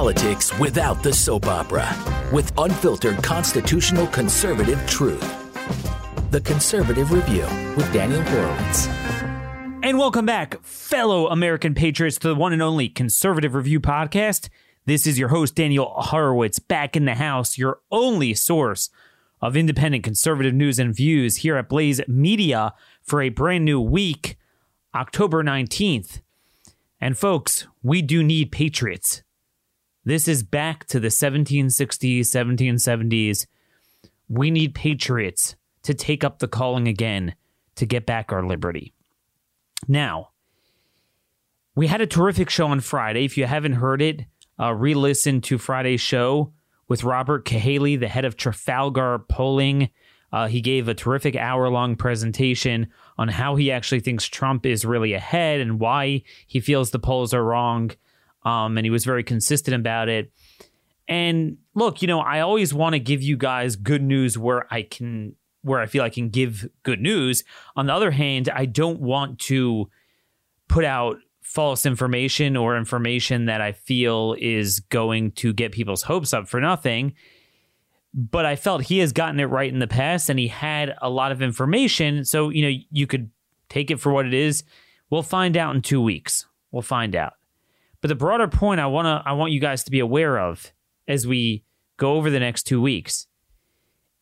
politics without the soap opera with unfiltered constitutional conservative truth. The Conservative Review with Daniel Horowitz. And welcome back, fellow American patriots, to the one and only Conservative Review podcast. This is your host, Daniel Horowitz, back in the house, your only source of independent conservative news and views here at Blaze Media for a brand new week, October 19th. And folks, we do need patriots. This is back to the 1760s, 1770s. We need patriots to take up the calling again to get back our liberty. Now, we had a terrific show on Friday. If you haven't heard it, uh, re listen to Friday's show with Robert Cahaly, the head of Trafalgar Polling. Uh, he gave a terrific hour long presentation on how he actually thinks Trump is really ahead and why he feels the polls are wrong. Um, and he was very consistent about it. And look, you know, I always want to give you guys good news where I can, where I feel I can give good news. On the other hand, I don't want to put out false information or information that I feel is going to get people's hopes up for nothing but I felt he has gotten it right in the past and he had a lot of information. So, you know, you could take it for what it is. We'll find out in two weeks. We'll find out. But the broader point I wanna I want you guys to be aware of as we go over the next two weeks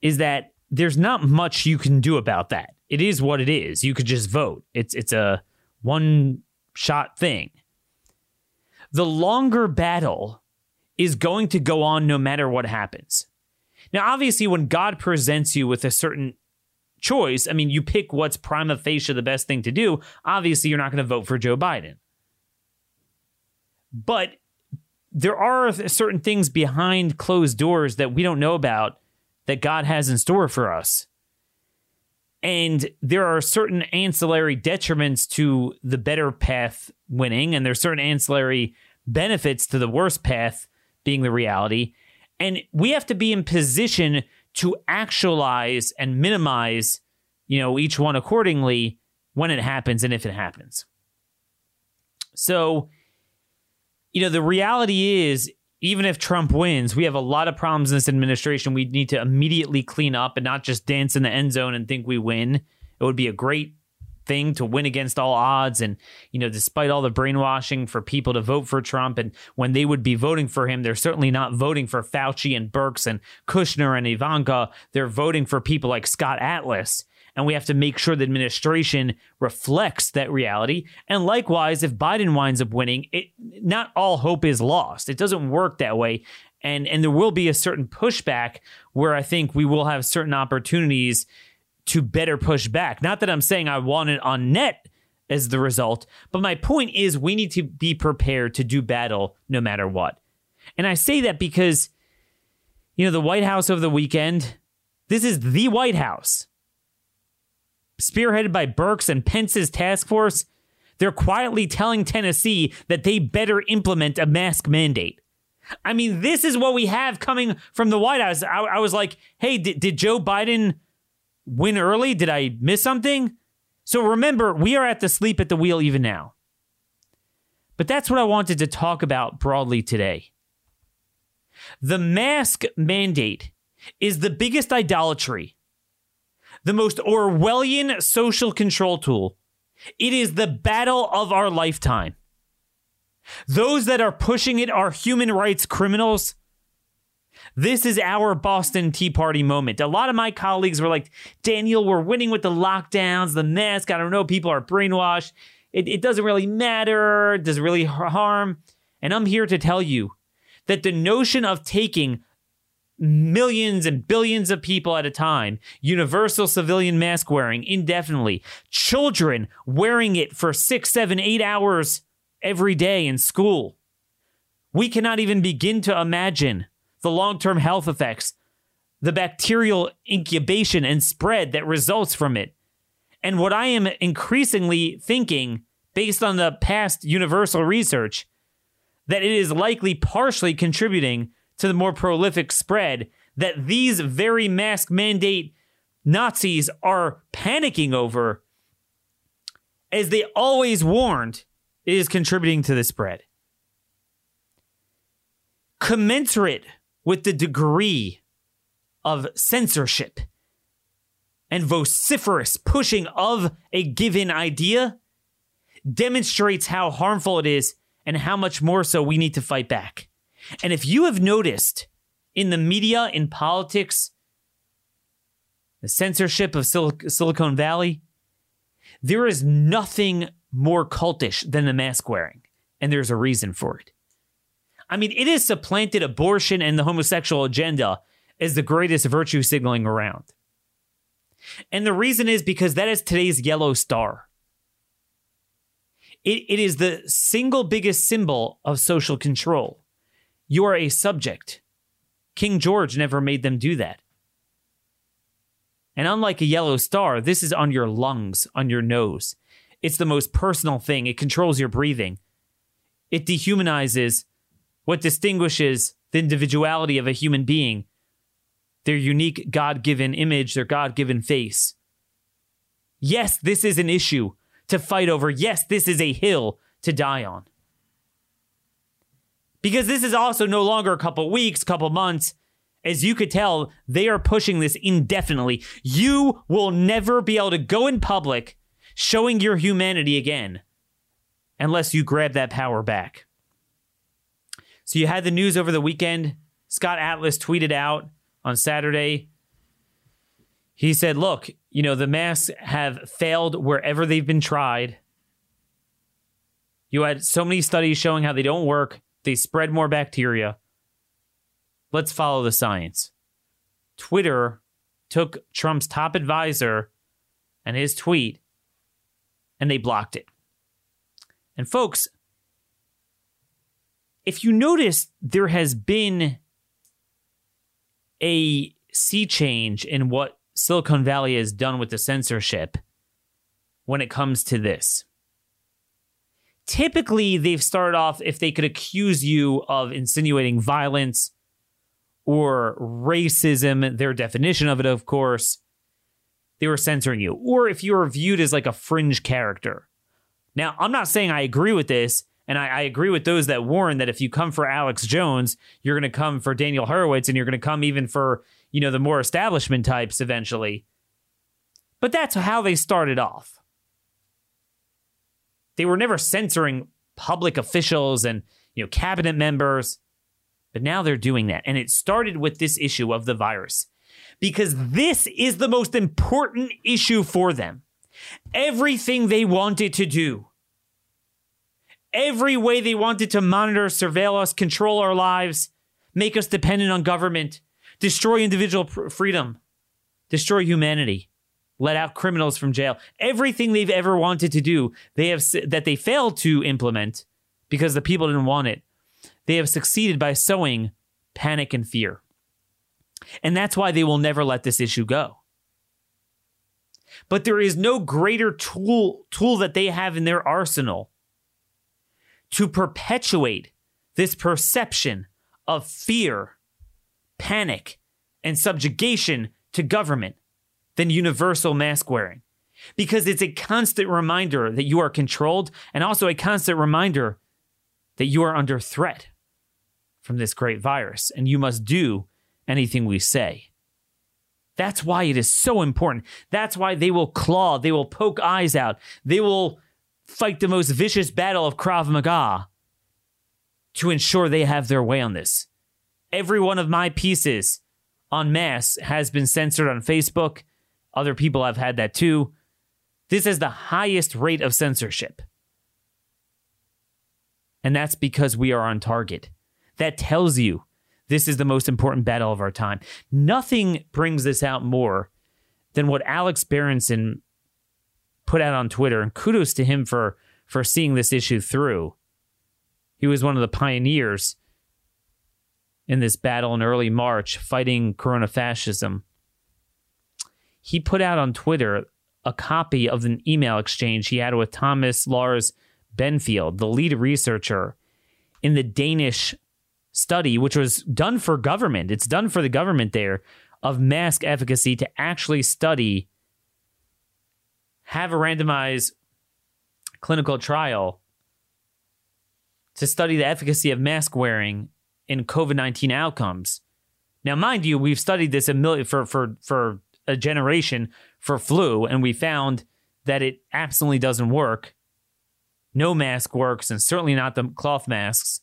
is that there's not much you can do about that. It is what it is. You could just vote. It's it's a one shot thing. The longer battle is going to go on no matter what happens. Now, obviously, when God presents you with a certain choice, I mean, you pick what's prima facie the best thing to do. Obviously, you're not going to vote for Joe Biden. But there are certain things behind closed doors that we don't know about that God has in store for us. And there are certain ancillary detriments to the better path winning, and there's certain ancillary benefits to the worst path being the reality. And we have to be in position to actualize and minimize, you know, each one accordingly when it happens and if it happens. So, you know, the reality is, even if Trump wins, we have a lot of problems in this administration we need to immediately clean up and not just dance in the end zone and think we win. It would be a great thing to win against all odds and you know despite all the brainwashing for people to vote for Trump and when they would be voting for him they're certainly not voting for Fauci and Birx and Kushner and Ivanka they're voting for people like Scott Atlas and we have to make sure the administration reflects that reality and likewise if Biden winds up winning it not all hope is lost it doesn't work that way and and there will be a certain pushback where I think we will have certain opportunities to better push back. Not that I'm saying I want it on net as the result, but my point is we need to be prepared to do battle no matter what. And I say that because, you know, the White House over the weekend, this is the White House. Spearheaded by Birx and Pence's task force, they're quietly telling Tennessee that they better implement a mask mandate. I mean, this is what we have coming from the White House. I, I was like, hey, did Joe Biden win early? Did I miss something? So remember, we are at the sleep at the wheel even now. But that's what I wanted to talk about broadly today. The mask mandate is the biggest idolatry, the most Orwellian social control tool. It is the battle of our lifetime. Those that are pushing it are human rights criminals this is our Boston Tea Party moment. A lot of my colleagues were like, Daniel, we're winning with the lockdowns, the mask. I don't know. People are brainwashed. It, it doesn't really matter. Does it really harm? And I'm here to tell you that the notion of taking millions and billions of people at a time, universal civilian mask wearing indefinitely, children wearing it for six, seven, eight hours every day in school. We cannot even begin to imagine the long term health effects, the bacterial incubation and spread that results from it. And what I am increasingly thinking, based on the past universal research, that it is likely partially contributing to the more prolific spread that these very mask mandate Nazis are panicking over, as they always warned, is contributing to the spread. commensurate with the degree of censorship and vociferous pushing of a given idea demonstrates how harmful it is and how much more so we need to fight back. And if you have noticed in the media, in politics, the censorship of Sil- Silicon Valley, there is nothing more cultish than the mask wearing. And there's a reason for it. I mean, it has supplanted abortion and the homosexual agenda as the greatest virtue signaling around. And the reason is because that is today's yellow star. It, it is the single biggest symbol of social control. You are a subject. King George never made them do that. And unlike a yellow star, this is on your lungs, on your nose. It's the most personal thing. It controls your breathing. It dehumanizes what distinguishes the individuality of a human being their unique God given image, their God given face. Yes, this is an issue to fight over. Yes, this is a hill to die on. Because this is also no longer a couple weeks, couple months. As you could tell, they are pushing this indefinitely. You will never be able to go in public showing your humanity again unless you grab that power back. So you had the news over the weekend. Scott Atlas tweeted out on Saturday. He said, Look, you know, the masks have failed wherever they've been tried. You had so many studies showing how they don't work, they spread more bacteria. Let's follow the science. Twitter took Trump's top advisor and his tweet and they blocked it. And folks, if you notice, there has been a sea change in what Silicon Valley has done with the censorship when it comes to this. Typically, they've started off if they could accuse you of insinuating violence or racism, their definition of it, of course, they were censoring you. Or if you were viewed as like a fringe character. Now, I'm not saying I agree with this, and I, I, agree with those that warn that if you come for Alex Jones, you're going to come for Daniel Horowitz and you're going to come even for, you know, the more establishment types eventually. But that's how they started off. They were never censoring public officials and, you know, cabinet members. But now they're doing that. And it started with this issue of the virus because this is the most important issue for them. Everything they wanted to do every way they wanted to monitor, surveil us, control our lives, make us dependent on government, destroy individual freedom, destroy humanity, let out criminals from jail. Everything they've ever wanted to do, they have that they failed to implement because the people didn't want it. They have succeeded by sowing panic and fear. And that's why they will never let this issue go. But there is no greater tool tool that they have in their arsenal to perpetuate this perception of fear, panic, and subjugation to government than universal mask wearing. Because it's a constant reminder that you are controlled and also a constant reminder that you are under threat from this great virus and you must do anything we say. That's why it is so important. That's why they will claw, they will poke eyes out, they will fight the most vicious battle of Krav Maga to ensure they have their way on this. Every one of my pieces on mass has been censored on Facebook. Other people have had that too. This is the highest rate of censorship. And that's because we are on target. That tells you this is the most important battle of our time. Nothing brings this out more than what Alex Berenson put out on Twitter, and kudos to him for for seeing this issue through. He was one of the pioneers in this battle in early March fighting corona fascism. He put out on Twitter a copy of an email exchange he had with Thomas Lars Benfield, the lead researcher in the Danish study, which was done for government. It's done for the government there of mask efficacy to actually study have a randomized clinical trial to study the efficacy of mask wearing in COVID 19 outcomes. Now, mind you, we've studied this a million for, for, for a generation for flu, and we found that it absolutely doesn't work. No mask works, and certainly not the cloth masks.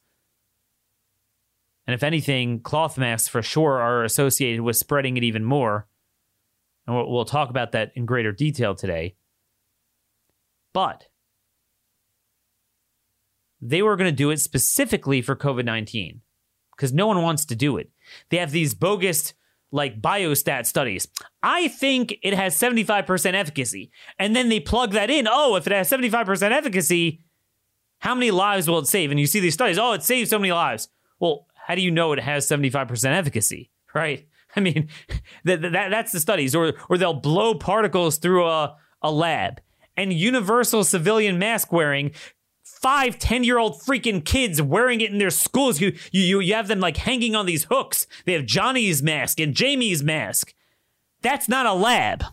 And if anything, cloth masks for sure are associated with spreading it even more. And we'll, talk about that in greater detail today. But they were going to do it specifically for COVID 19 because no one wants to do it. They have these bogus like biostat studies. I think it has 75% efficacy. And then they plug that in. Oh, if it has 75% efficacy, how many lives will it save? And you see these studies. Oh, it saves so many lives. Well, how do you know it has 75% efficacy? Right? I mean, that, that, that's the studies. Or, or they'll blow particles through a, a lab. And universal civilian mask wearing five, 10 year old freaking kids wearing it in their schools. You, you, you have them like hanging on these hooks. They have Johnny's mask and Jamie's mask. That's not a lab.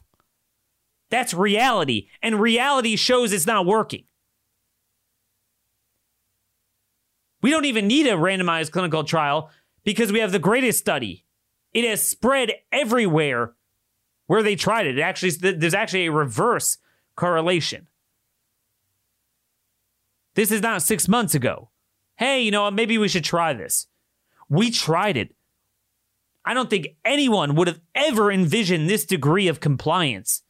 That's reality. And reality shows it's not working. We don't even need a randomized clinical trial because we have the greatest study. It has spread everywhere where they tried it. it actually, there's actually a reverse correlation. This is not six months ago. Hey, you know what? Maybe we should try this. We tried it. I don't think anyone would have ever envisioned this degree of compliance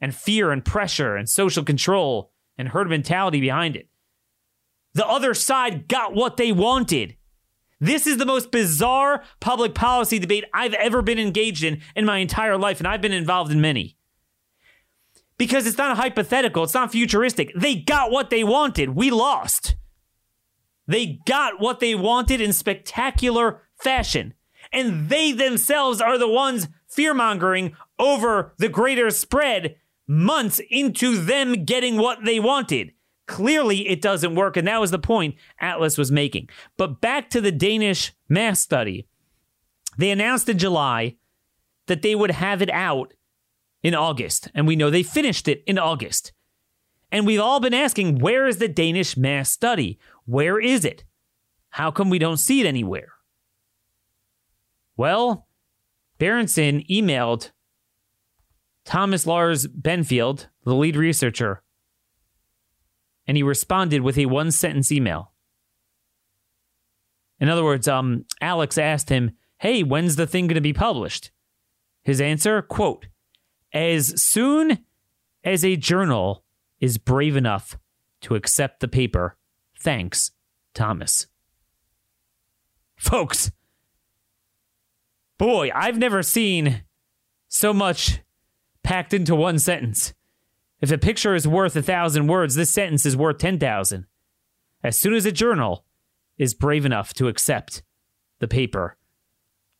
and fear and pressure and social control and herd mentality behind it. The other side got what they wanted. This is the most bizarre public policy debate I've ever been engaged in in my entire life, and I've been involved in many because it's not a hypothetical, it's not futuristic. They got what they wanted. We lost. They got what they wanted in spectacular fashion. And they themselves are the ones fear mongering over the greater spread months into them getting what they wanted. Clearly, it doesn't work. And that was the point Atlas was making. But back to the Danish mass study. They announced in July that they would have it out in August, and we know they finished it in August. And we've all been asking, where is the Danish mass study? Where is it? How come we don't see it anywhere? Well, Berenson emailed Thomas Lars Benfield, the lead researcher, and he responded with a one sentence email. In other words, um, Alex asked him, Hey, when's the thing going to be published? His answer, quote, as soon as a journal is brave enough to accept the paper. Thanks, Thomas. Folks, boy, I've never seen so much packed into one sentence. If a picture is worth a thousand words, this sentence is worth 10,000. As soon as a journal is brave enough to accept the paper,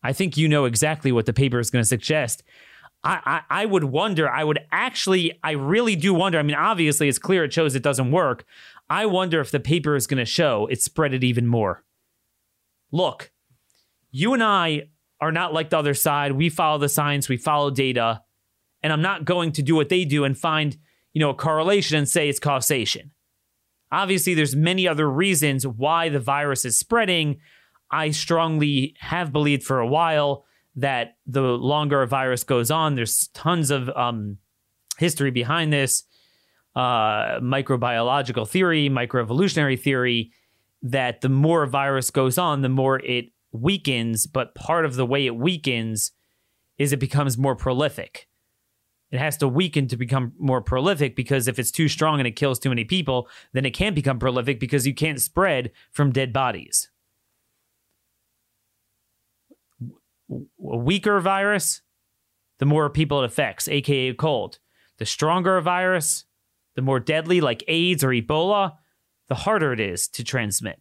I think you know exactly what the paper is going to suggest. I, I, I would wonder, I would actually, I really do wonder. I mean, obviously, it's clear it shows it doesn't work. I wonder if the paper is going to show it spread it even more. Look, you and I are not like the other side. We follow the science, we follow data, and I'm not going to do what they do and find, you know, a correlation and say it's causation. Obviously, there's many other reasons why the virus is spreading. I strongly have believed for a while that the longer a virus goes on, there's tons of um, history behind this, uh, microbiological theory, microevolutionary theory, that the more a virus goes on, the more it weakens. But part of the way it weakens is it becomes more prolific. It has to weaken to become more prolific because if it's too strong and it kills too many people, then it can't become prolific because you can't spread from dead bodies. A weaker virus, the more people it affects, aka cold. The stronger a virus, the more deadly, like AIDS or Ebola, the harder it is to transmit.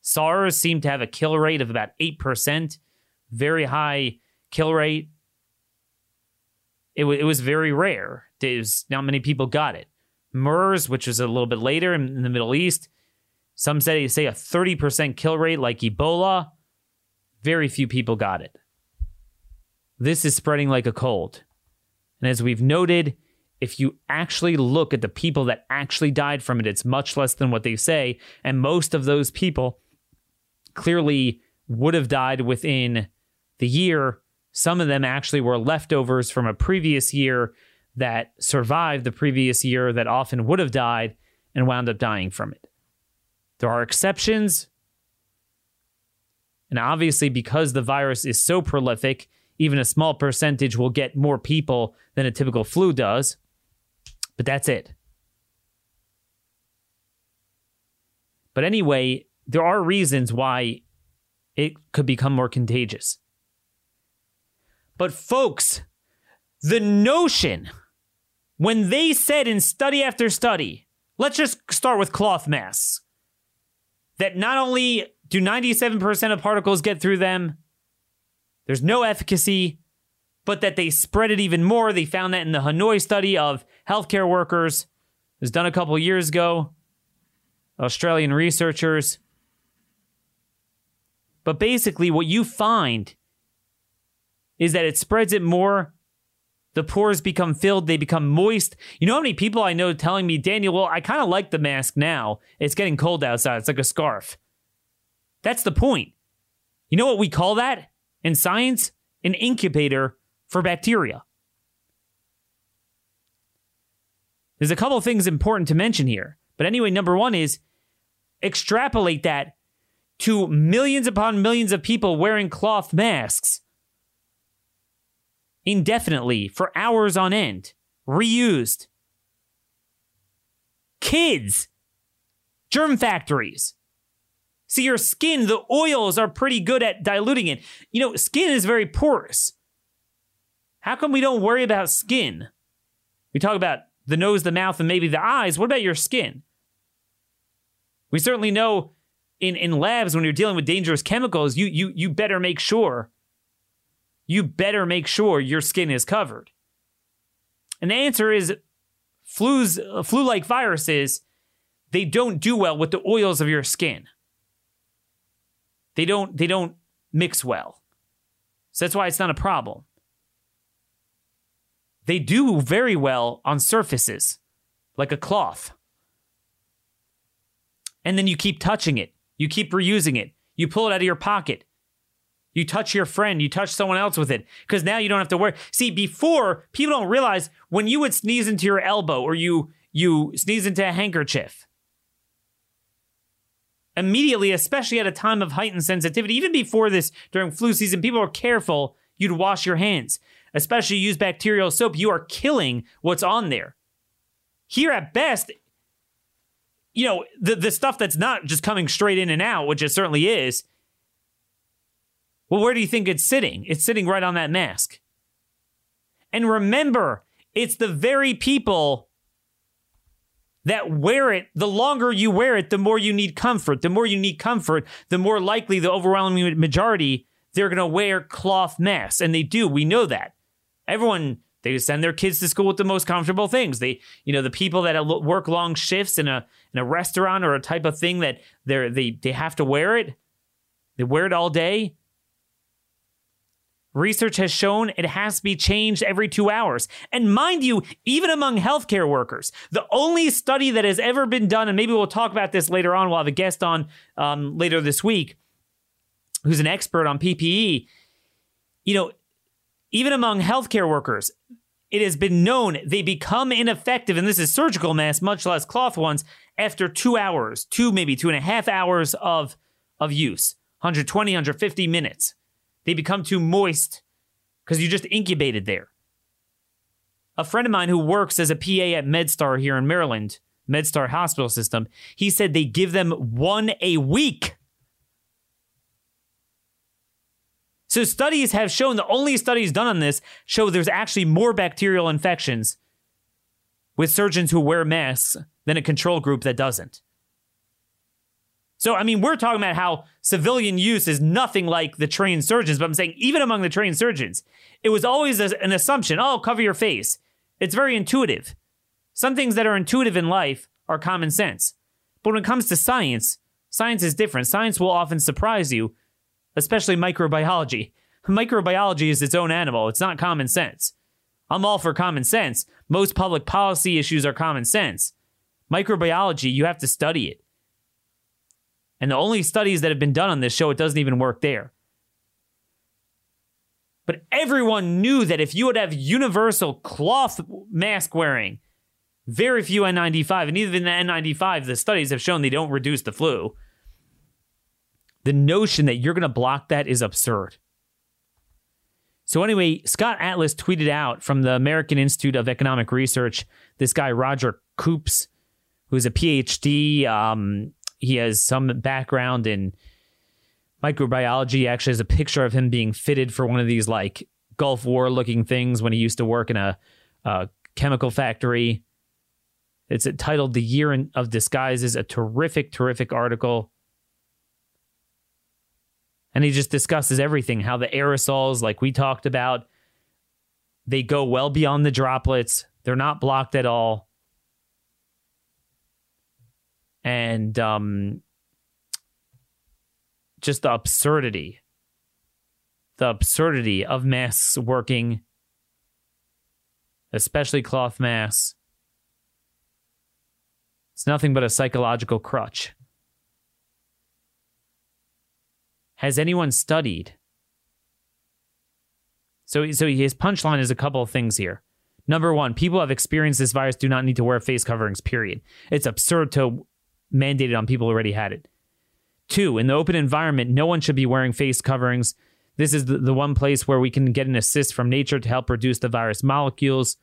SARS seemed to have a kill rate of about 8%, very high kill rate. It, w- it was very rare. There's not many people got it. MERS, which was a little bit later in, in the Middle East, some say say a 30% kill rate like Ebola very few people got it. This is spreading like a cold. And as we've noted, if you actually look at the people that actually died from it, it's much less than what they say. And most of those people clearly would have died within the year. Some of them actually were leftovers from a previous year that survived the previous year that often would have died and wound up dying from it. There are exceptions. And obviously, because the virus is so prolific, even a small percentage will get more people than a typical flu does. But that's it. But anyway, there are reasons why it could become more contagious. But, folks, the notion when they said in study after study, let's just start with cloth masks, that not only do 97% of particles get through them, there's no efficacy, but that they spread it even more. They found that in the Hanoi study of healthcare workers. It was done a couple years ago. Australian researchers. But basically, what you find is that it spreads it more. The pores become filled, they become moist. You know how many people I know telling me, Daniel, well, I kind of like the mask now. It's getting cold outside. It's like a scarf. That's the point. You know what we call that in science? An incubator for bacteria. There's a couple things important to mention here. But anyway, number one is extrapolate that to millions upon millions of people wearing cloth masks indefinitely for hours on end, reused. Kids, germ factories. See, your skin, the oils are pretty good at diluting it. You know, skin is very porous. How come we don't worry about skin? We talk about the nose, the mouth, and maybe the eyes. What about your skin? We certainly know in, in labs when you're dealing with dangerous chemicals, you you you better make sure you better make sure your skin is covered. And the answer is flus flu-like viruses they don't do well with the oils of your skin. They don't they don't mix well. So that's why it's not a problem. They do very well on surfaces like a cloth and then you keep touching it. You keep reusing it. You pull it out of your pocket. You touch your friend, you touch someone else with it because now you don't have to worry. See, before people don't realize when you would sneeze into your elbow or you you sneeze into a handkerchief. Immediately, especially at a time of heightened sensitivity, even before this during flu season, people are careful. You'd wash your hands, especially use bacterial soap. You are killing what's on there. Here at best, you know, the the stuff that's not just coming straight in and out, which it certainly is. Well, where do you think it's sitting? It's sitting right on that mask. And remember, it's the very people that wear it, the longer you wear it, the more you need comfort. The more you need comfort, the more likely the overwhelming majority they're going to wear cloth masks. And they do. We know that. Everyone they send their kids to school with the most comfortable things. They, you know, the people that work long shifts in a in a restaurant or a type of thing that they're they they have to wear it. They wear it all day. Research has shown it has to be changed every two hours. And mind you, even among healthcare workers, the only study that has ever been done, and maybe we'll talk about this later on, we'll have a guest on um, later this week who's an expert on PPE. You know, even among healthcare workers, it has been known they become ineffective, and this is surgical masks, much less cloth ones, after two hours, two, maybe two and a half hours of, of use, 120, 150 minutes. They become too moist because you just incubated there. A friend of mine who works as a PA at MedStar here in Maryland, MedStar Hospital System, he said they give them one a week So studies have shown the only studies done on this show there's actually more bacterial infections with surgeons who wear masks than a control group that doesn't. So, I mean, we're talking about how civilian use is nothing like the trained surgeons, but I'm saying even among the trained surgeons, it was always an assumption oh, cover your face. It's very intuitive. Some things that are intuitive in life are common sense. But when it comes to science, science is different. Science will often surprise you especially microbiology. Microbiology is its own animal, it's not common sense. I'm all for common sense. Most public policy issues are common sense. Microbiology, you have to study it. And the only studies that have been done on this show it doesn't even work there. But everyone knew that if you would have universal cloth mask wearing, very few N95, and even the N95, the studies have shown they don't reduce the flu. The notion that you're going to block that is absurd. So, anyway, Scott Atlas tweeted out from the American Institute of Economic Research this guy, Roger Koops, who's a PhD. Um, he has some background in microbiology. Actually, has a picture of him being fitted for one of these like Gulf War looking things when he used to work in a, a chemical factory. It's titled The Year of Disguises, a terrific, terrific article. And he just discusses everything how the aerosols, like we talked about, they go well beyond the droplets. They're not blocked at all. And um, just the absurdity, the absurdity of masks working, especially cloth masks. It's nothing but a psychological crutch. Has anyone studied? So, so his punchline is a couple of things here. Number one, people who have experienced this virus do not need to wear face coverings, period. It's absurd to mandate it on people who already had it. Two, in the open environment, no one should be wearing face coverings. This is the, the one place where we can get an assist from nature to help reduce the virus molecules.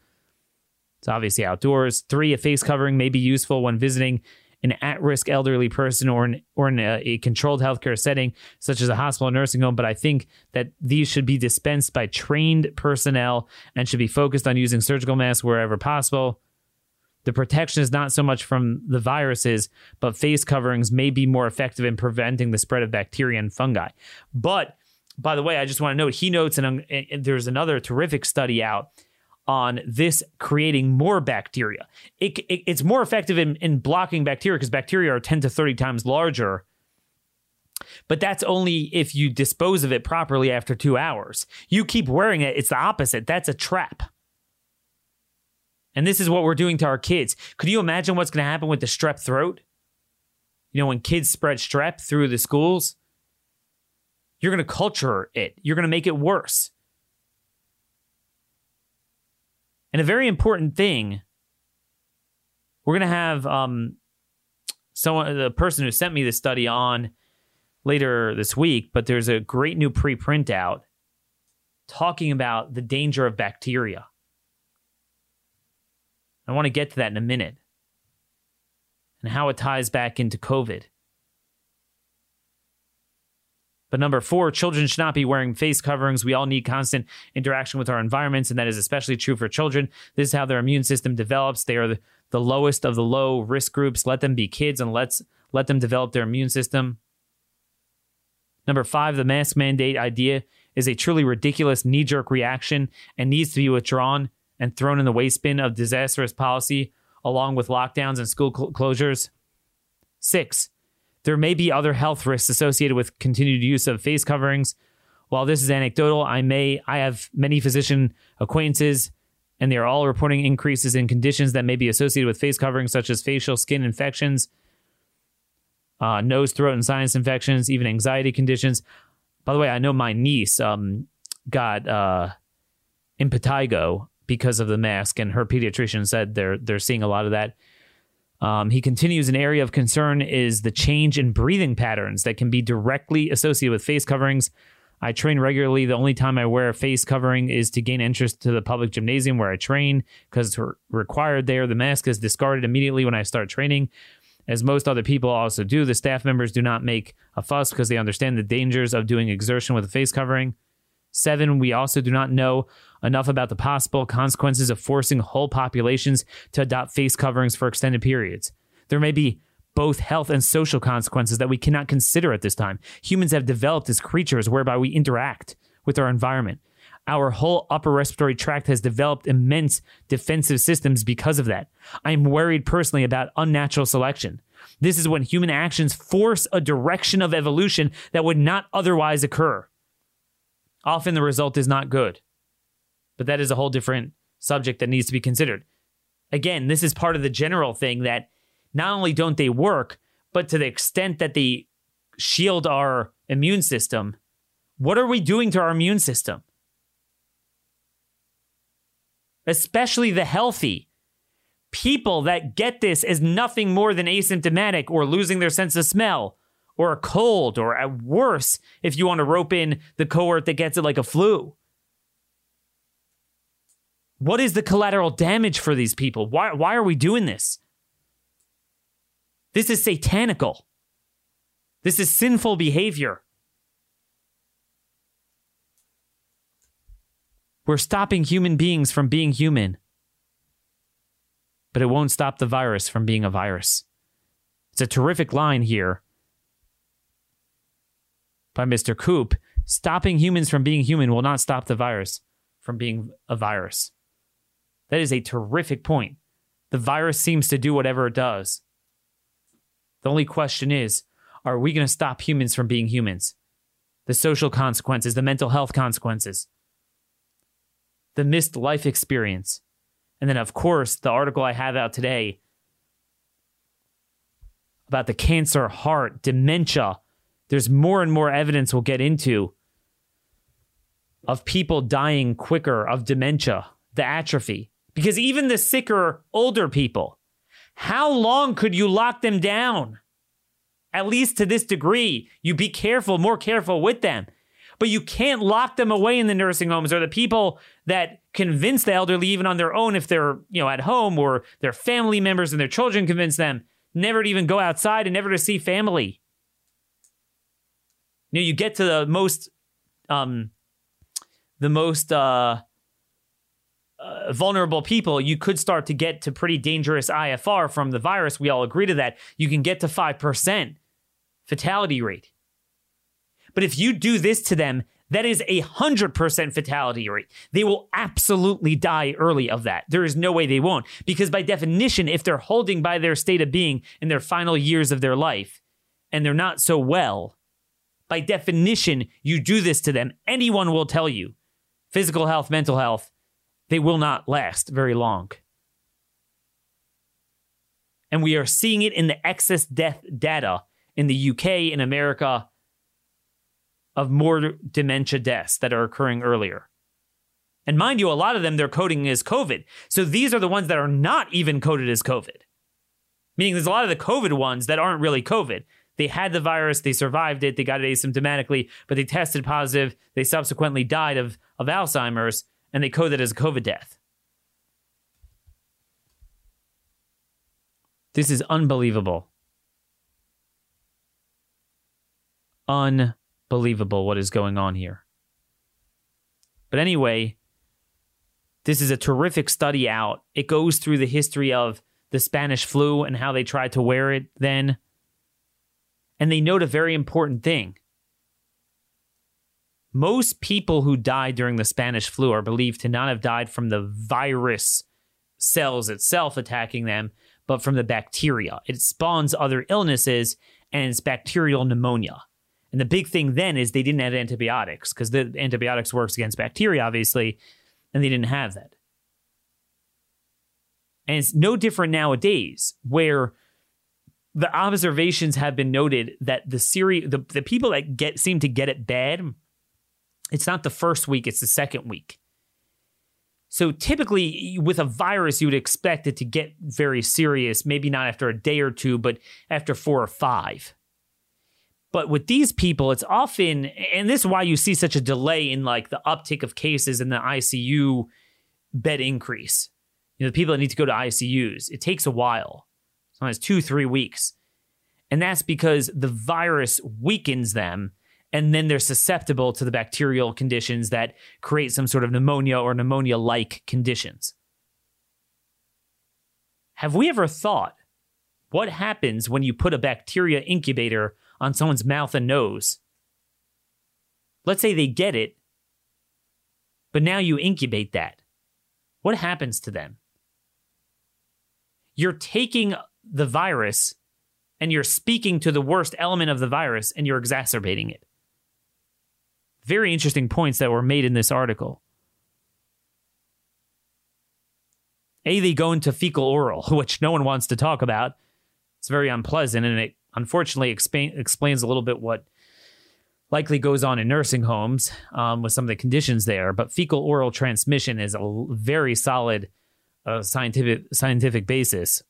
It's obviously outdoors. Three, a face covering may be useful when visiting an at-risk elderly person or in, or in a, uh, a, controlled healthcare setting, such as a hospital or nursing home. But I think that these should be dispensed by trained personnel and should be focused on using surgical masks wherever possible. The protection is not so much from the viruses, but face coverings may be more effective in preventing the spread of bacteria and fungi. But by the way, I just want to note he notes, and, there's another terrific study out on this creating more bacteria. It, it, it's more effective in, in blocking bacteria because bacteria are 10 to 30 times larger. But that's only if you dispose of it properly after two hours. You keep wearing it, it's the opposite. That's a trap. And this is what we're doing to our kids. Could you imagine what's going to happen with the strep throat? You know, when kids spread strep through the schools, you're going to culture it, you're going to make it worse. And a very important thing, we're going to have um, someone, the person who sent me the study on later this week, but there's a great new preprint out talking about the danger of bacteria. I want to get to that in a minute and how it ties back into COVID. But number four, children should not be wearing face coverings. We all need constant interaction with our environments, and that is especially true for children. This is how their immune system develops. They are the, lowest of the low risk groups. Let them be kids and let's let them develop their immune system. Number five, the mask mandate idea is a truly ridiculous knee jerk reaction and needs to be withdrawn and thrown in the waste bin of disastrous policy, along with lockdowns and school cl- closures. Six, there may be other health risks associated with continued use of face coverings. While this is anecdotal, I may I have many physician acquaintances and they are all reporting increases in conditions that may be associated with face coverings such as facial skin infections, uh, nose, throat, and sinus infections, even anxiety conditions. By the way, I know my niece um, got uh, impetigo because of the mask, and her pediatrician said they're they're seeing a lot of that. Um, he continues an area of concern is the change in breathing patterns that can be directly associated with face coverings. I train regularly. The only time I wear a face covering is to gain interest to the public gymnasium where I train because it's required there. The mask is discarded immediately when I start training, as most other people also do. The staff members do not make a fuss because they understand the dangers of doing exertion with a face covering. Seven, we also do not know enough about the possible consequences of forcing whole populations to adopt face coverings for extended periods. There may be both health and social consequences that we cannot consider at this time. Humans have developed as creatures whereby we interact with our environment. Our whole upper respiratory tract has developed immense defensive systems because of that. I am worried personally about unnatural selection. This is when human actions force a direction of evolution that would not otherwise occur. Often the result is not good. But that is a whole different subject that needs to be considered. Again, this is part of the general thing that not only don't they work, but to the extent that they shield our immune system. What are we doing to our immune system? Especially the healthy. People that get this as nothing more than asymptomatic or losing their sense of smell or a cold or at worse if you want to rope in the cohort that gets it like a flu. What is the collateral damage for these people? Why, why are we doing this? This is satanical. This is sinful behavior. We're stopping human beings from being human. But it won't stop the virus from being a virus. It's a terrific line here by Mr. Koop. Stopping humans from being human will not stop the virus from being a virus. That is a terrific point. The virus seems to do whatever it does. The only question is are we going to stop humans from being humans? The social consequences, the mental health consequences, the missed life experience. And then, of course, the article I have out today about the cancer, heart, dementia. There's more and more evidence we'll get into of people dying quicker of dementia, the atrophy. Because even the sicker, older people, how long could you lock them down? At least to this degree, you be careful, more careful with them. But you can't lock them away in the nursing homes or the people that convince the elderly, even on their own, if they're you know at home or their family members and their children convince them never to even go outside and never to see family. You know, you get to the most, um, the most uh, uh, vulnerable people, you could start to get to pretty dangerous IFR from the virus. We all agree to that. You can get to 5% fatality rate. But if you do this to them, that is a 100% fatality rate. They will absolutely die early of that. There is no way they won't. Because by definition, if they're holding by their state of being in their final years of their life and they're not so well, by definition, you do this to them. Anyone will tell you physical health, mental health, they will not last very long. And we are seeing it in the excess death data in the UK, in America, of more dementia deaths that are occurring earlier. And mind you, a lot of them they're coding as COVID. So these are the ones that are not even coded as COVID. Meaning there's a lot of the COVID ones that aren't really COVID. They had the virus, they survived it, they got it asymptomatically, but they tested positive. They subsequently died of, of Alzheimer's and they code it as a COVID death. This is unbelievable. Unbelievable what is going on here. But anyway, this is a terrific study out. It goes through the history of the Spanish flu and how they tried to wear it then. And they note a very important thing most people who died during the Spanish flu are believed to not have died from the virus cells itself attacking them, but from the bacteria. It spawns other illnesses and it's bacterial pneumonia. And the big thing then is they didn't have antibiotics because the antibiotics works against bacteria, obviously, and they didn't have that. And it's no different nowadays, where the observations have been noted that the series, the, the people that get seem to get it bad it's not the first week, it's the second week. So typically, with a virus, you would expect it to get very serious, maybe not after a day or two, but after four or five. But with these people, it's often, and this is why you see such a delay in like the uptick of cases and the ICU bed increase. You know, the people that need to go to ICUs, it takes a while, sometimes two, three weeks. And that's because the virus weakens them and then they're susceptible to the bacterial conditions that create some sort of pneumonia or pneumonia like conditions. Have we ever thought what happens when you put a bacteria incubator on someone's mouth and nose? Let's say they get it, but now you incubate that. What happens to them? You're taking the virus and you're speaking to the worst element of the virus and you're exacerbating it very interesting points that were made in this article. A, they go into fecal oral, which no one wants to talk about. It's very unpleasant and it unfortunately explains a little bit what likely goes on in nursing homes um, with some of the conditions there. But fecal oral transmission is a very solid uh, scientific scientific basis.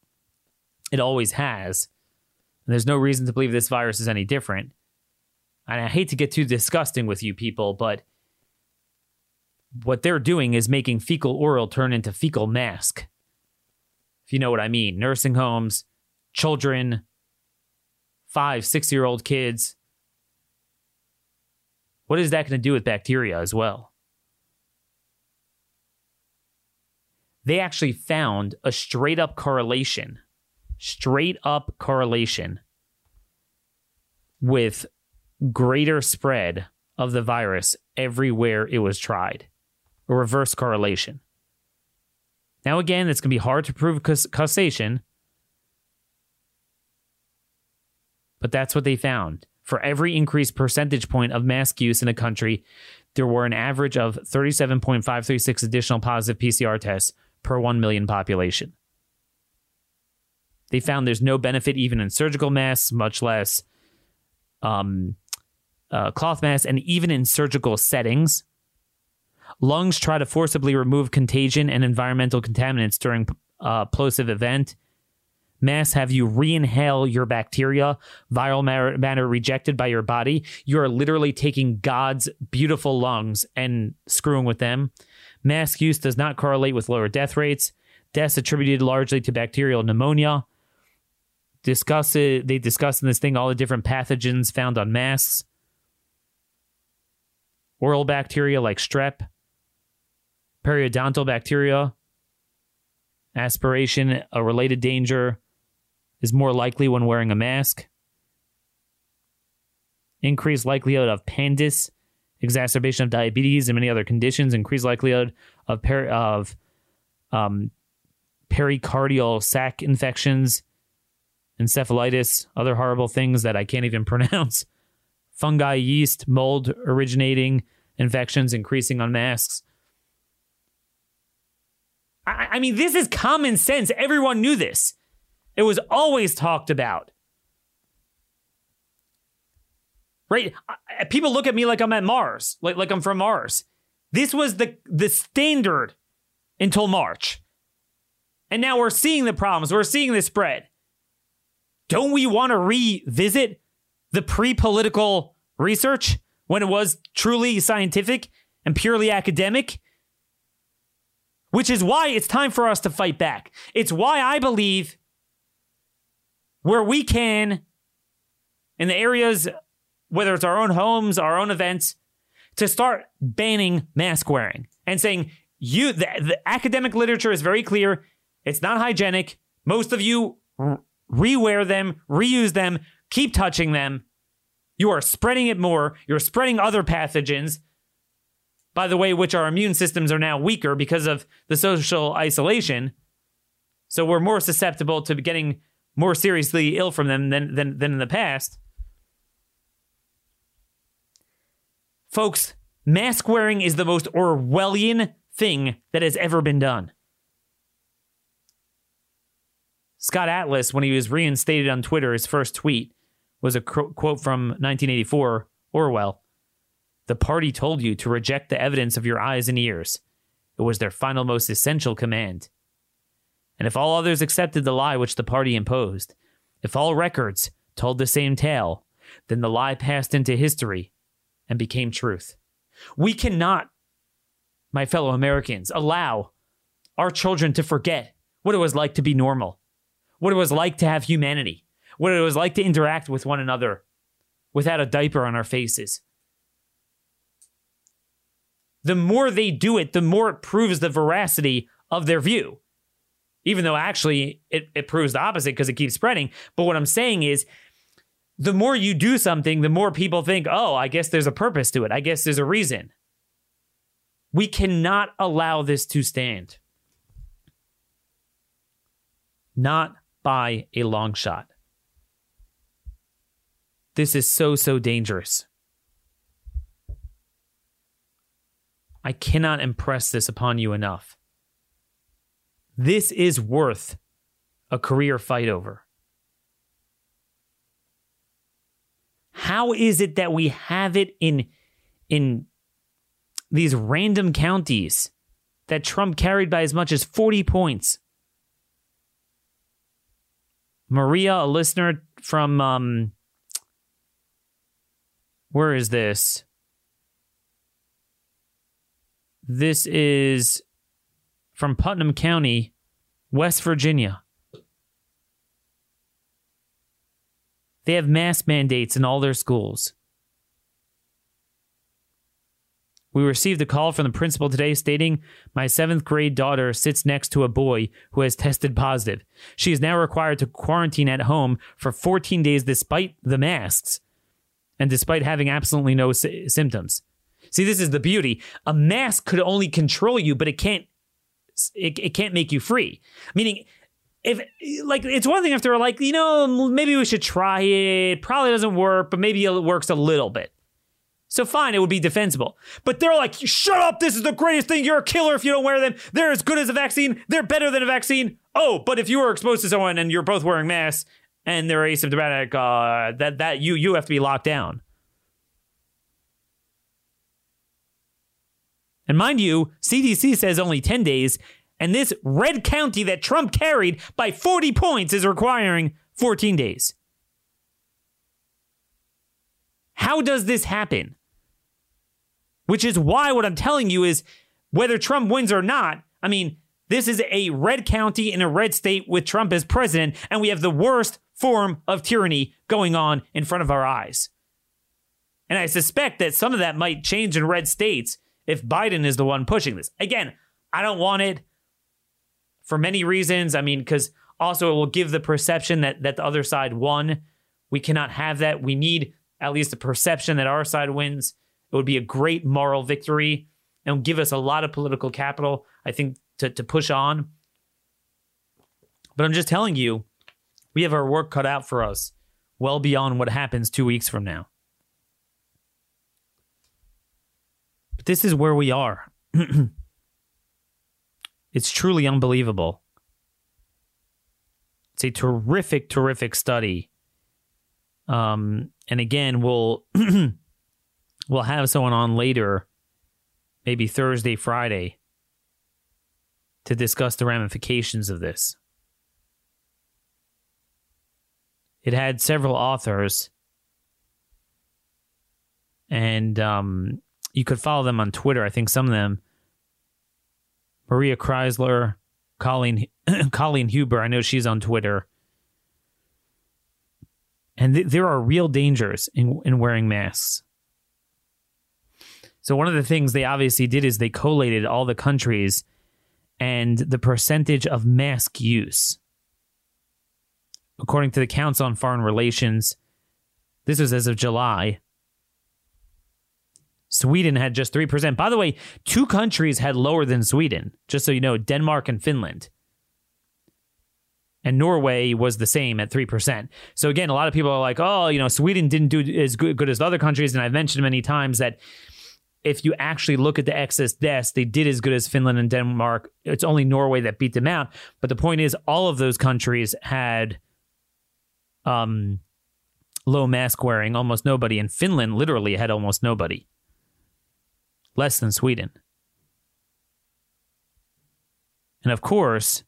It always has. And there's no reason to believe this virus is any different. And I hate to get too disgusting with you people, but what they're doing is making fecal oral turn into fecal mask. If you know what I mean. Nursing homes, children, five, six year old kids. What is that going to do with bacteria as well? They actually found a straight up correlation, straight up correlation with greater spread of the virus everywhere it was tried, a reverse correlation. Now, again, it's going to be hard to prove causation, but that's what they found. For every increased percentage point of mask use in a country, there were an average of 37.536 additional positive PCR tests per 1 million population. They found there's no benefit even in surgical masks, much less um, uh, cloth masks, and even in surgical settings. Lungs try to forcibly remove contagion and environmental contaminants during uh, plosive event. Masks have you re-inhale your bacteria, viral matter rejected by your body. You are literally taking God's beautiful lungs and screwing with them. Mask use does not correlate with lower death rates. Deaths attributed largely to bacterial pneumonia. Discuss it, they discuss in this thing all the different pathogens found on masks. Oral bacteria like strep, periodontal bacteria, aspiration, a related danger, is more likely when wearing a mask. Increased likelihood of pandis, exacerbation of diabetes and many other conditions. Increased likelihood of peri- of um, pericardial sac infections, encephalitis, other horrible things that I can't even pronounce. Fungi, yeast, mold originating infections increasing on masks. I, I mean, this is common sense. Everyone knew this. It was always talked about. Right? People look at me like I'm at Mars, like, like I'm from Mars. This was the, the standard until March. And now we're seeing the problems, we're seeing the spread. Don't we want to revisit the pre political research when it was truly scientific and purely academic? Which is why it's time for us to fight back. It's why I believe where we can, in the areas, whether it's our own homes, our own events, to start banning mask wearing and saying, you, the, the academic literature is very clear. It's not hygienic. Most of you rewear them, reuse them, keep touching them. You are spreading it more. You're spreading other pathogens, by the way, which our immune systems are now weaker because of the social isolation. So we're more susceptible to getting more seriously ill from them than, than, than in the past. Folks, mask wearing is the most Orwellian thing that has ever been done. Scott Atlas, when he was reinstated on Twitter, his first tweet was a quote from 1984 Orwell. The party told you to reject the evidence of your eyes and ears. It was their final, most essential command. And if all others accepted the lie which the party imposed, if all records told the same tale, then the lie passed into history and became truth. We cannot, my fellow Americans, allow our children to forget what it was like to be normal, what it was like to have humanity, what it was like to interact with one another without a diaper on our faces. The more they do it, the more it proves the veracity of their view even though actually it, it proves the opposite because it keeps spreading. But what I'm saying is, the more you do something, the more people think, oh, I guess there's a purpose to it. I guess there's a reason. We cannot allow this to stand. Not by a long shot. This is so, so dangerous. I cannot impress this upon you enough. This is worth a career fight over. How is it that we have it in in these random counties that Trump carried by as much as 40 points? Maria, a listener from um where is this? This is from Putnam County, West Virginia. They have mask mandates in all their schools. We received a call from the principal today stating my seventh grade daughter sits next to a boy who has tested positive. She is now required to quarantine at home for 14 days despite the masks and despite having absolutely no sy- symptoms. See, this is the beauty. A mask could only control you, but it can't. It, it can't make you free. Meaning, if like it's one thing if they're like, you know, maybe we should try it. Probably doesn't work, but maybe it works a little bit. So fine, it would be defensible. But they're like, shut up, this is the greatest thing. You're a killer if you don't wear them. They're as good as a vaccine. They're better than a vaccine. Oh, but if you were exposed to someone and you're both wearing masks and they're asymptomatic, uh, that that you you have to be locked down. And mind you, CDC says only 10 days, and this red county that Trump carried by 40 points is requiring 14 days. How does this happen? Which is why what I'm telling you is whether Trump wins or not, I mean, this is a red county in a red state with Trump as president, and we have the worst form of tyranny going on in front of our eyes. And I suspect that some of that might change in red states if Biden is the one pushing this. Again, I don't want it for many reasons. I mean, because also it will give the perception that that the other side won. We cannot have that. We need at least the perception that our side wins. It would be a great moral victory and give us a lot of political capital, I think, to, to push on. But I'm just telling you, we have our work cut out for us well beyond what happens two weeks from now. But this is where we are. it's truly unbelievable. It's a terrific, terrific study. Um, and again, we'll we'll have someone on later, maybe Thursday, Friday, to discuss the ramifications of this. It had several authors, and um, you could follow them on Twitter. I think some of them, Maria Crisler, Colleen Colleen Huber. I know she's on Twitter. And th- there are real dangers in, in wearing masks. So, one of the things they obviously did is they collated all the countries and the percentage of mask use. According to the Council on Foreign Relations, this was as of July. Sweden had just 3%. By the way, two countries had lower than Sweden, just so you know Denmark and Finland. And Norway was the same at 3%. So, again, a lot of people are like, oh, you know, Sweden didn't do as good, good as other countries. And I've mentioned many times that if you actually look at the excess deaths, they did as good as Finland and Denmark. It's only Norway that beat them out. But the point is, all of those countries had um, low mask wearing, almost nobody. And Finland literally had almost nobody, less than Sweden. And of course,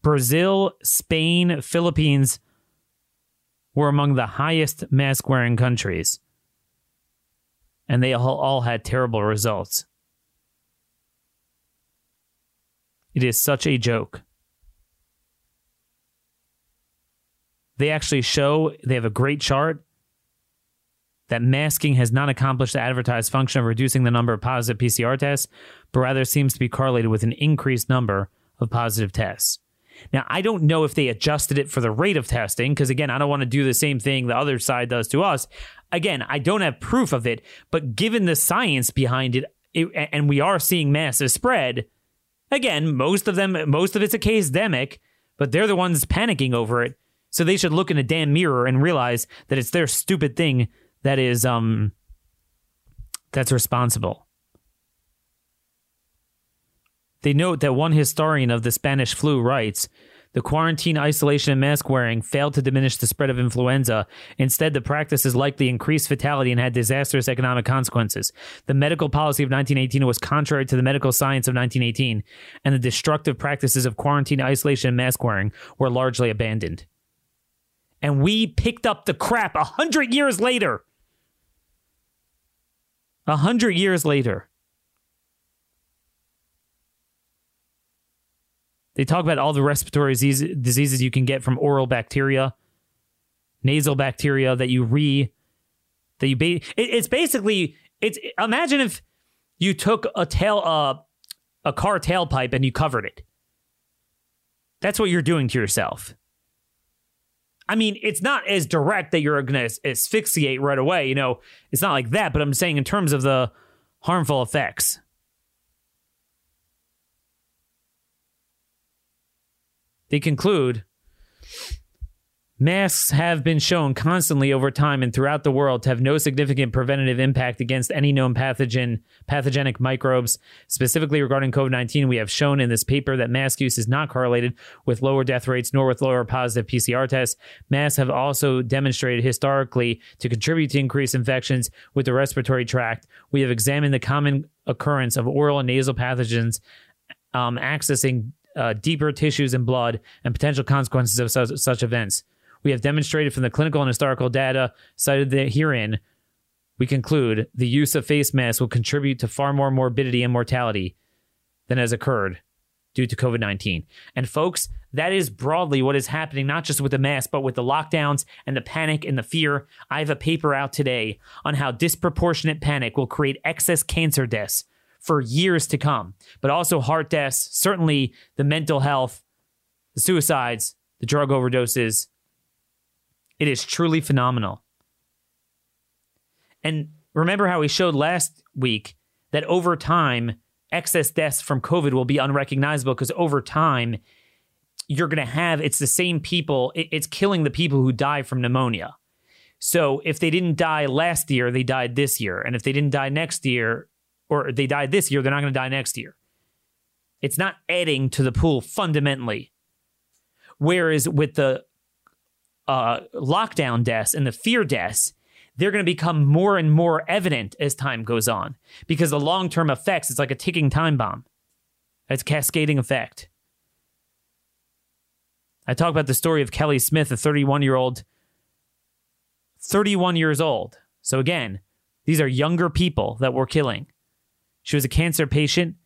Brazil, Spain, Philippines were among the highest mask wearing countries. And they all, all had terrible results. It is such a joke. They actually show, they have a great chart that masking has not accomplished the advertised function of reducing the number of positive PCR tests, but rather seems to be correlated with an increased number of positive tests. Now, I don't know if they adjusted it for the rate of testing, because again, I don't want to do the same thing the other side does to us. Again, I don't have proof of it, but given the science behind it, it and we are seeing massive spread, again, most of them, most of it's a case demic, but they're the ones panicking over it. So they should look in a damn mirror and realize that it's their stupid thing that is um that's responsible. They note that one historian of the Spanish flu writes The quarantine, isolation, and mask wearing failed to diminish the spread of influenza. Instead, the practices likely increased fatality and had disastrous economic consequences. The medical policy of 1918 was contrary to the medical science of 1918, and the destructive practices of quarantine, isolation, and mask wearing were largely abandoned. And we picked up the crap a hundred years later. A hundred years later. They talk about all the respiratory disease, diseases you can get from oral bacteria, nasal bacteria that you re that you ba- it, it's basically it's imagine if you took a tail uh, a car tailpipe and you covered it. That's what you're doing to yourself. I mean, it's not as direct that you're going to asphyxiate right away. You know, it's not like that. But I'm saying in terms of the harmful effects. They conclude Masks have been shown constantly over time and throughout the world to have no significant preventative impact against any known pathogen pathogenic microbes. Specifically regarding COVID-19, we have shown in this paper that mask use is not correlated with lower death rates nor with lower positive PCR tests. Masks have also demonstrated historically to contribute to increased infections with the respiratory tract. We have examined the common occurrence of oral and nasal pathogens um, accessing uh, deeper tissues and blood and potential consequences of such, such events. We have demonstrated from the clinical and historical data cited herein, we conclude the use of face masks will contribute to far more morbidity and mortality than has occurred due to COVID 19. And folks, that is broadly what is happening, not just with the mask, but with the lockdowns and the panic and the fear. I have a paper out today on how disproportionate panic will create excess cancer deaths for years to come, but also heart deaths, certainly the mental health, the suicides, the drug overdoses, it is truly phenomenal. And remember how we showed last week that over time, excess deaths from COVID will be unrecognizable because over time, you're going to have it's the same people, it's killing the people who die from pneumonia. So if they didn't die last year, they died this year. And if they didn't die next year, or they died this year, they're not going to die next year. It's not adding to the pool fundamentally. Whereas with the uh, lockdown deaths and the fear deaths, they're going to become more and more evident as time goes on because the long term effects, it's like a ticking time bomb. It's a cascading effect. I talk about the story of Kelly Smith, a 31 year old, 31 years old. So again, these are younger people that we're killing. She was a cancer patient.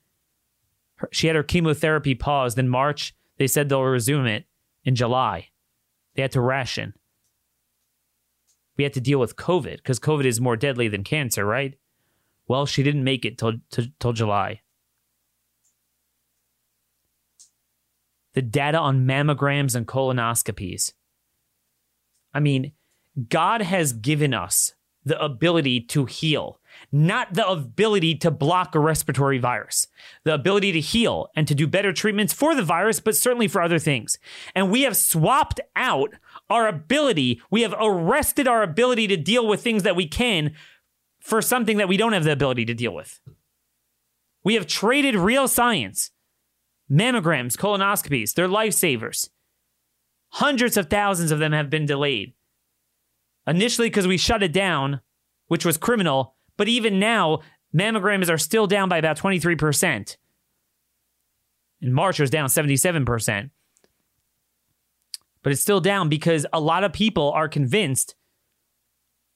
She had her chemotherapy paused in March. They said they'll resume it in July. They had to ration. We had to deal with COVID because COVID is more deadly than cancer, right? Well, she didn't make it till, till, till July. The data on mammograms and colonoscopies. I mean, God has given us the ability to heal, not the ability to block a respiratory virus, the ability to heal and to do better treatments for the virus, but certainly for other things. And we have swapped out our ability, we have arrested our ability to deal with things that we can for something that we don't have the ability to deal with. We have traded real science, mammograms, colonoscopies, they're lifesavers. Hundreds of thousands of them have been delayed Initially, because we shut it down, which was criminal, but even now, mammograms are still down by about 23%. In March, it was down 77%. But it's still down because a lot of people are convinced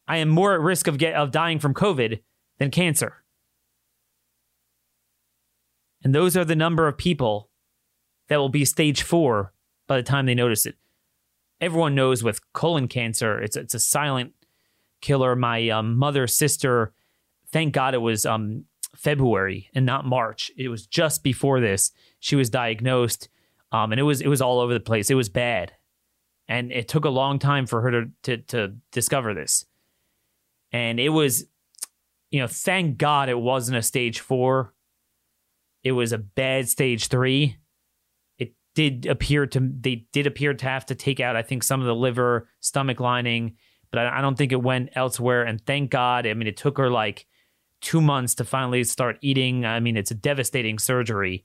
I am more at risk of, get, of dying from COVID than cancer. And those are the number of people that will be stage four by the time they notice it everyone knows with colon cancer, it's it's a silent killer. My um, mother, sister, thank God it was um, February and not March. It was just before this she was diagnosed, um, and it was it was all over the place. It was bad, and it took a long time for her to to, to discover this, and it was, you know, thank God it wasn't a stage four. It was a bad stage three did appear to they did appear to have to take out I think some of the liver stomach lining, but I, I don't think it went elsewhere. And thank God, I mean it took her like two months to finally start eating. I mean it's a devastating surgery,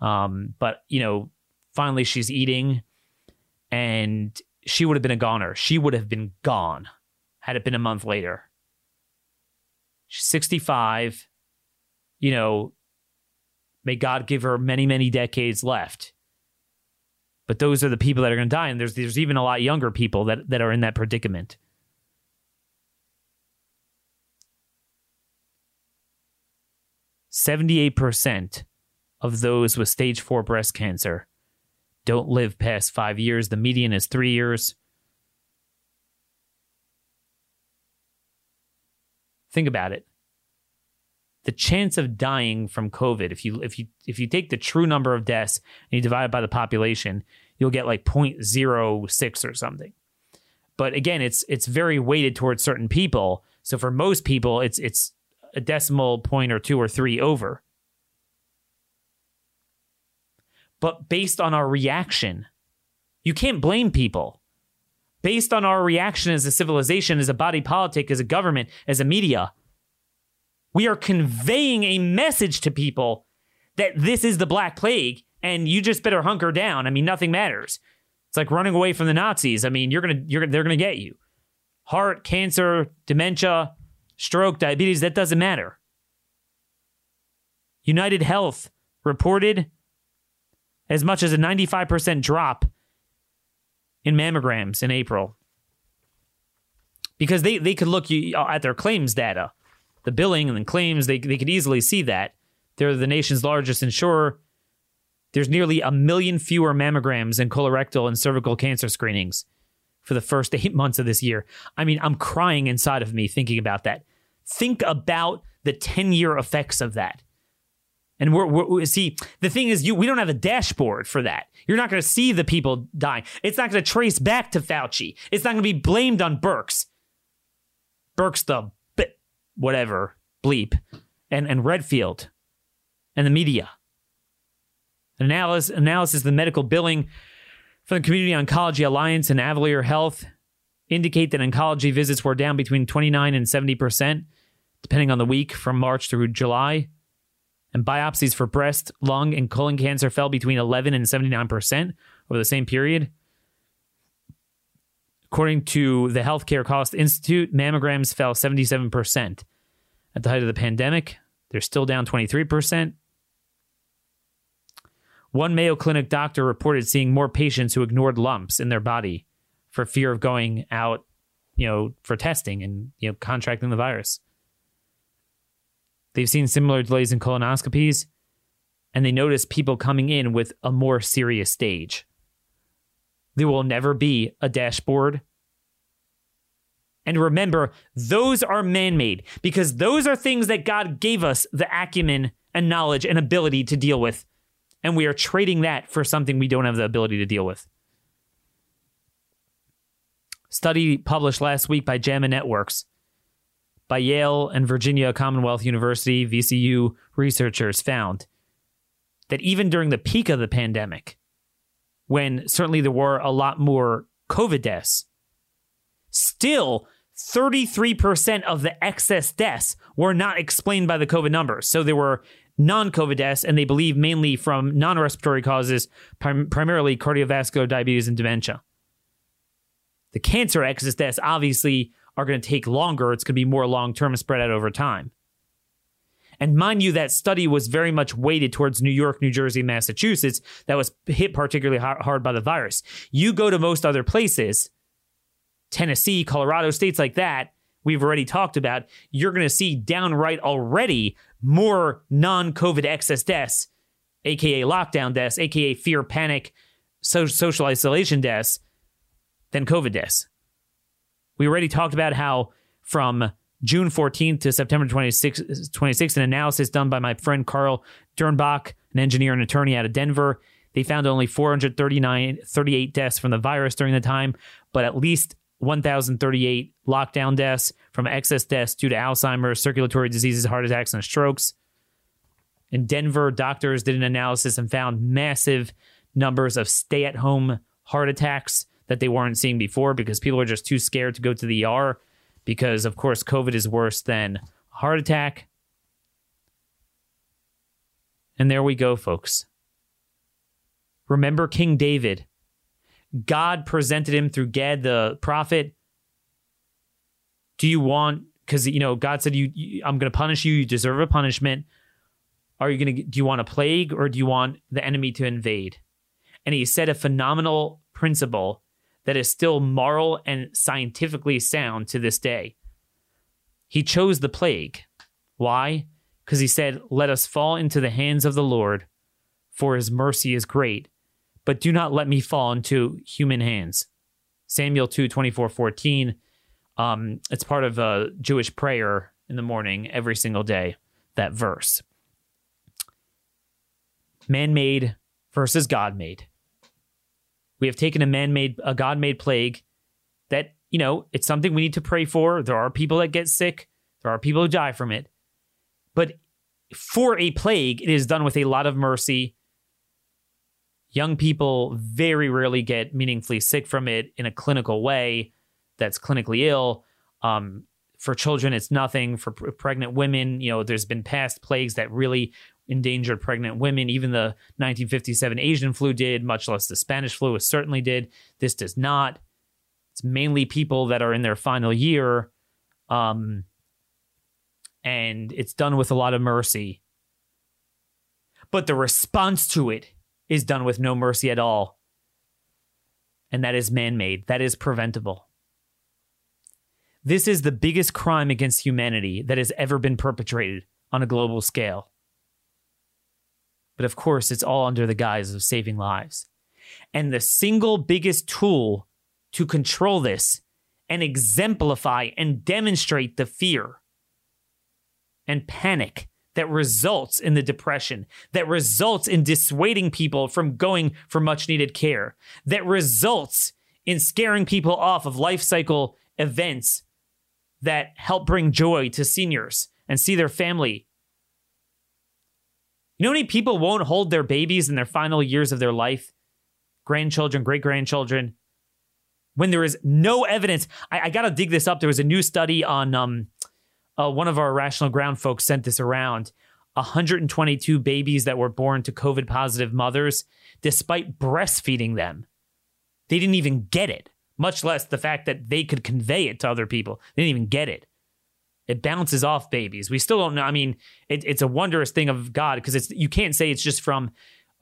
um, but you know finally she's eating. and she would have been a goner. She would have been gone had it been a month later. She's 65. You know, may God give her many, many decades left. But those are the people that are going to die. And there's, there's even a lot younger people that, that are in that predicament. Seventy-eight percent of those with stage four breast cancer don't live past five years. The median is three years. Think about it. The chance of dying from COVID, if you if you if you take the true number of deaths and you divide it by the population, you'll get like 0.06 or something. But again, it's it's very weighted towards certain people. So for most people, it's it's a decimal point or two or three over. But based on our reaction, you can't blame people. Based on our reaction as a civilization, as a body politic, as a government, as a media, we are conveying a message to people that this is the Black Plague and you just better hunker down. I mean, nothing matters. It's like running away from the Nazis. I mean, you're gonna, you're they're gonna get you. Heart, cancer, dementia, stroke, diabetes, that doesn't matter. United Health reported as much as a 95% drop in mammograms in April. Because they, they could look at their claims data, the billing and the claims, they, they could easily see that. They're the nation's largest insurer. There's nearly a million fewer mammograms and colorectal and cervical cancer screenings for the first eight months of this year. I mean, I'm crying inside of me thinking about that. Think about the 10 year effects of that. And we're, we're, see the thing is you we don't have a dashboard for that. You're not going to see the people dying. It's not going to trace back to Fauci. It's not going to be blamed on Birx. Birx the whatever bleep and and Redfield and the media. Analysis analysis of the medical billing from the Community Oncology Alliance and Avalere Health indicate that oncology visits were down between 29 and 70 percent, depending on the week from March through July and biopsies for breast, lung, and colon cancer fell between 11 and 79% over the same period. According to the Healthcare Cost Institute, mammograms fell 77% at the height of the pandemic. They're still down 23%. One Mayo Clinic doctor reported seeing more patients who ignored lumps in their body for fear of going out, you know, for testing and, you know, contracting the virus. They've seen similar delays in colonoscopies, and they notice people coming in with a more serious stage. There will never be a dashboard. And remember, those are man made because those are things that God gave us the acumen and knowledge and ability to deal with. And we are trading that for something we don't have the ability to deal with. Study published last week by JAMA Networks by Yale and Virginia Commonwealth University, VCU researchers found that even during the peak of the pandemic, when certainly there were a lot more COVID deaths, still 33% of the excess deaths were not explained by the COVID numbers. So there were non COVID deaths, and they believe mainly from non respiratory causes, prim- primarily cardiovascular diabetes and dementia. The cancer excess deaths obviously are going to take longer. It's going to be more long term and spread out over time. And mind you, that study was very much weighted towards New York, New Jersey, Massachusetts, that was hit particularly hard by the virus. You go to most other places, Tennessee, Colorado, states like that, we've already talked about, you're going to see downright already more non COVID excess deaths, AKA lockdown deaths, AKA fear, panic, social isolation deaths, than COVID deaths. We already talked about how from June 14th to September 26th, 26th, an analysis done by my friend Carl Dernbach, an engineer and attorney out of Denver, they found only 439, 38 deaths from the virus during the time, but at least 1,038 lockdown deaths from excess deaths due to Alzheimer's, circulatory diseases, heart attacks, and strokes. In Denver, doctors did an analysis and found massive numbers of stay at home heart attacks that they weren't seeing before because people are just too scared to go to the ER because, of course, COVID is worse than a heart attack. And there we go, folks. Remember King David. God presented him through Gad the prophet. Do you want because you know God said you, you I'm going to punish you. You deserve a punishment. Are you going to do you want a plague or do you want the enemy to invade? And he said a phenomenal principle that is still moral and scientifically sound to this day. He chose the plague. Why? Because he said, Let us fall into the hands of the Lord, for his mercy is great, but do not let me fall into human hands. Samuel 2 24 14. Um, it's part of a Jewish prayer in the morning every single day, that verse. Man made versus God made. We have taken a man made, a God made plague that, you know, it's something we need to pray for. There are people that get sick, there are people who die from it. But for a plague, it is done with a lot of mercy. Young people very rarely get meaningfully sick from it in a clinical way that's clinically ill. Um, for children, it's nothing. For pregnant women, you know, there's been past plagues that really endangered pregnant women. Even the 1957 Asian flu did, much less the Spanish flu certainly did. This does not. It's mainly people that are in their final year. Um, and it's done with a lot of mercy. But the response to it is done with no mercy at all. And that is man made, that is preventable. This is the biggest crime against humanity that has ever been perpetrated on a global scale. But of course, it's all under the guise of saving lives. And the single biggest tool to control this and exemplify and demonstrate the fear and panic that results in the depression, that results in dissuading people from going for much needed care, that results in scaring people off of life cycle events that help bring joy to seniors and see their family you know how many people won't hold their babies in their final years of their life? Grandchildren, great grandchildren. When there is no evidence, I, I got to dig this up. There was a new study on um, uh, one of our rational ground folks sent this around. 122 babies that were born to COVID positive mothers, despite breastfeeding them, they didn't even get it, much less the fact that they could convey it to other people. They didn't even get it. It bounces off babies. We still don't know. I mean, it, it's a wondrous thing of God because it's you can't say it's just from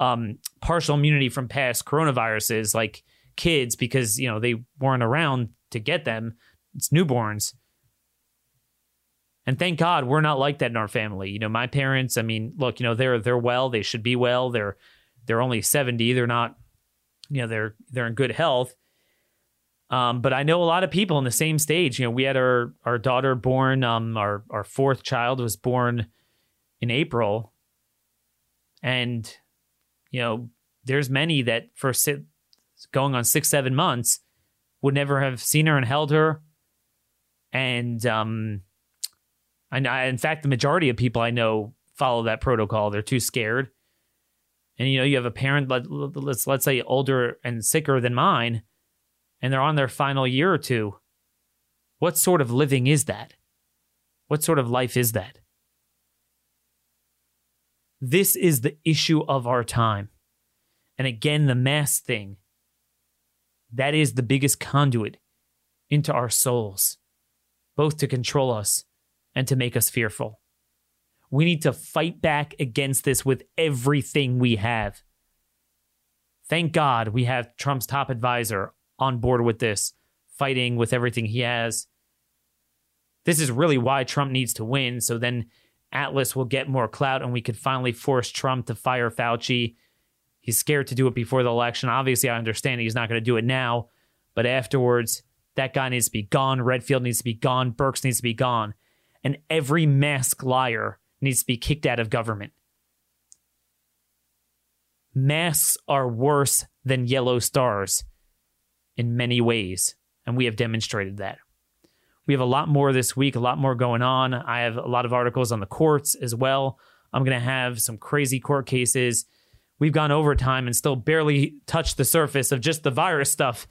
um, partial immunity from past coronaviruses like kids because you know they weren't around to get them. It's newborns. And thank God we're not like that in our family. You know, my parents, I mean, look, you know, they're they're well, they should be well. They're they're only 70. They're not, you know, they're they're in good health. Um, but I know a lot of people in the same stage. You know, we had our our daughter born. Um, our our fourth child was born in April, and you know, there's many that for going on six seven months would never have seen her and held her, and um, I, I in fact the majority of people I know follow that protocol. They're too scared, and you know, you have a parent let, let's let's say older and sicker than mine and they're on their final year or two, what sort of living is that? What sort of life is that? This is the issue of our time. And again, the mass thing, that is the biggest conduit into our souls, both to control us and to make us fearful. We need to fight back against this with everything we have. Thank God we have Trump's top advisor on board with this, fighting with everything he has. This is really why Trump needs to win. So then Atlas will get more clout and we could finally force Trump to fire Fauci. He's scared to do it before the election. Obviously, I understand he's not going to do it now, but afterwards, that guy needs to be gone. Redfield needs to be gone. Birx needs to be gone. And every mask liar needs to be kicked out of government. Masks are worse than yellow stars in many ways, and we have demonstrated that. We have a lot more this week, a lot more going on. I have a lot of articles on the courts as well. I'm going to have some crazy court cases. We've gone over time and still barely touched the surface of just the virus stuff.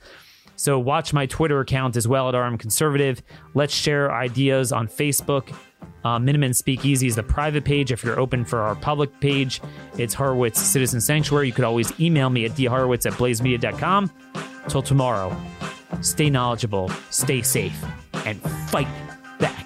So watch my Twitter account as well at RM Conservative. Let's share ideas on Facebook. Uh, Minutemen Speakeasy is the private page. If you're open for our public page, it's Horowitz Citizen Sanctuary. You could always email me at dhorowitz at blazemedia.com. Till tomorrow, stay knowledgeable, stay safe, and fight back.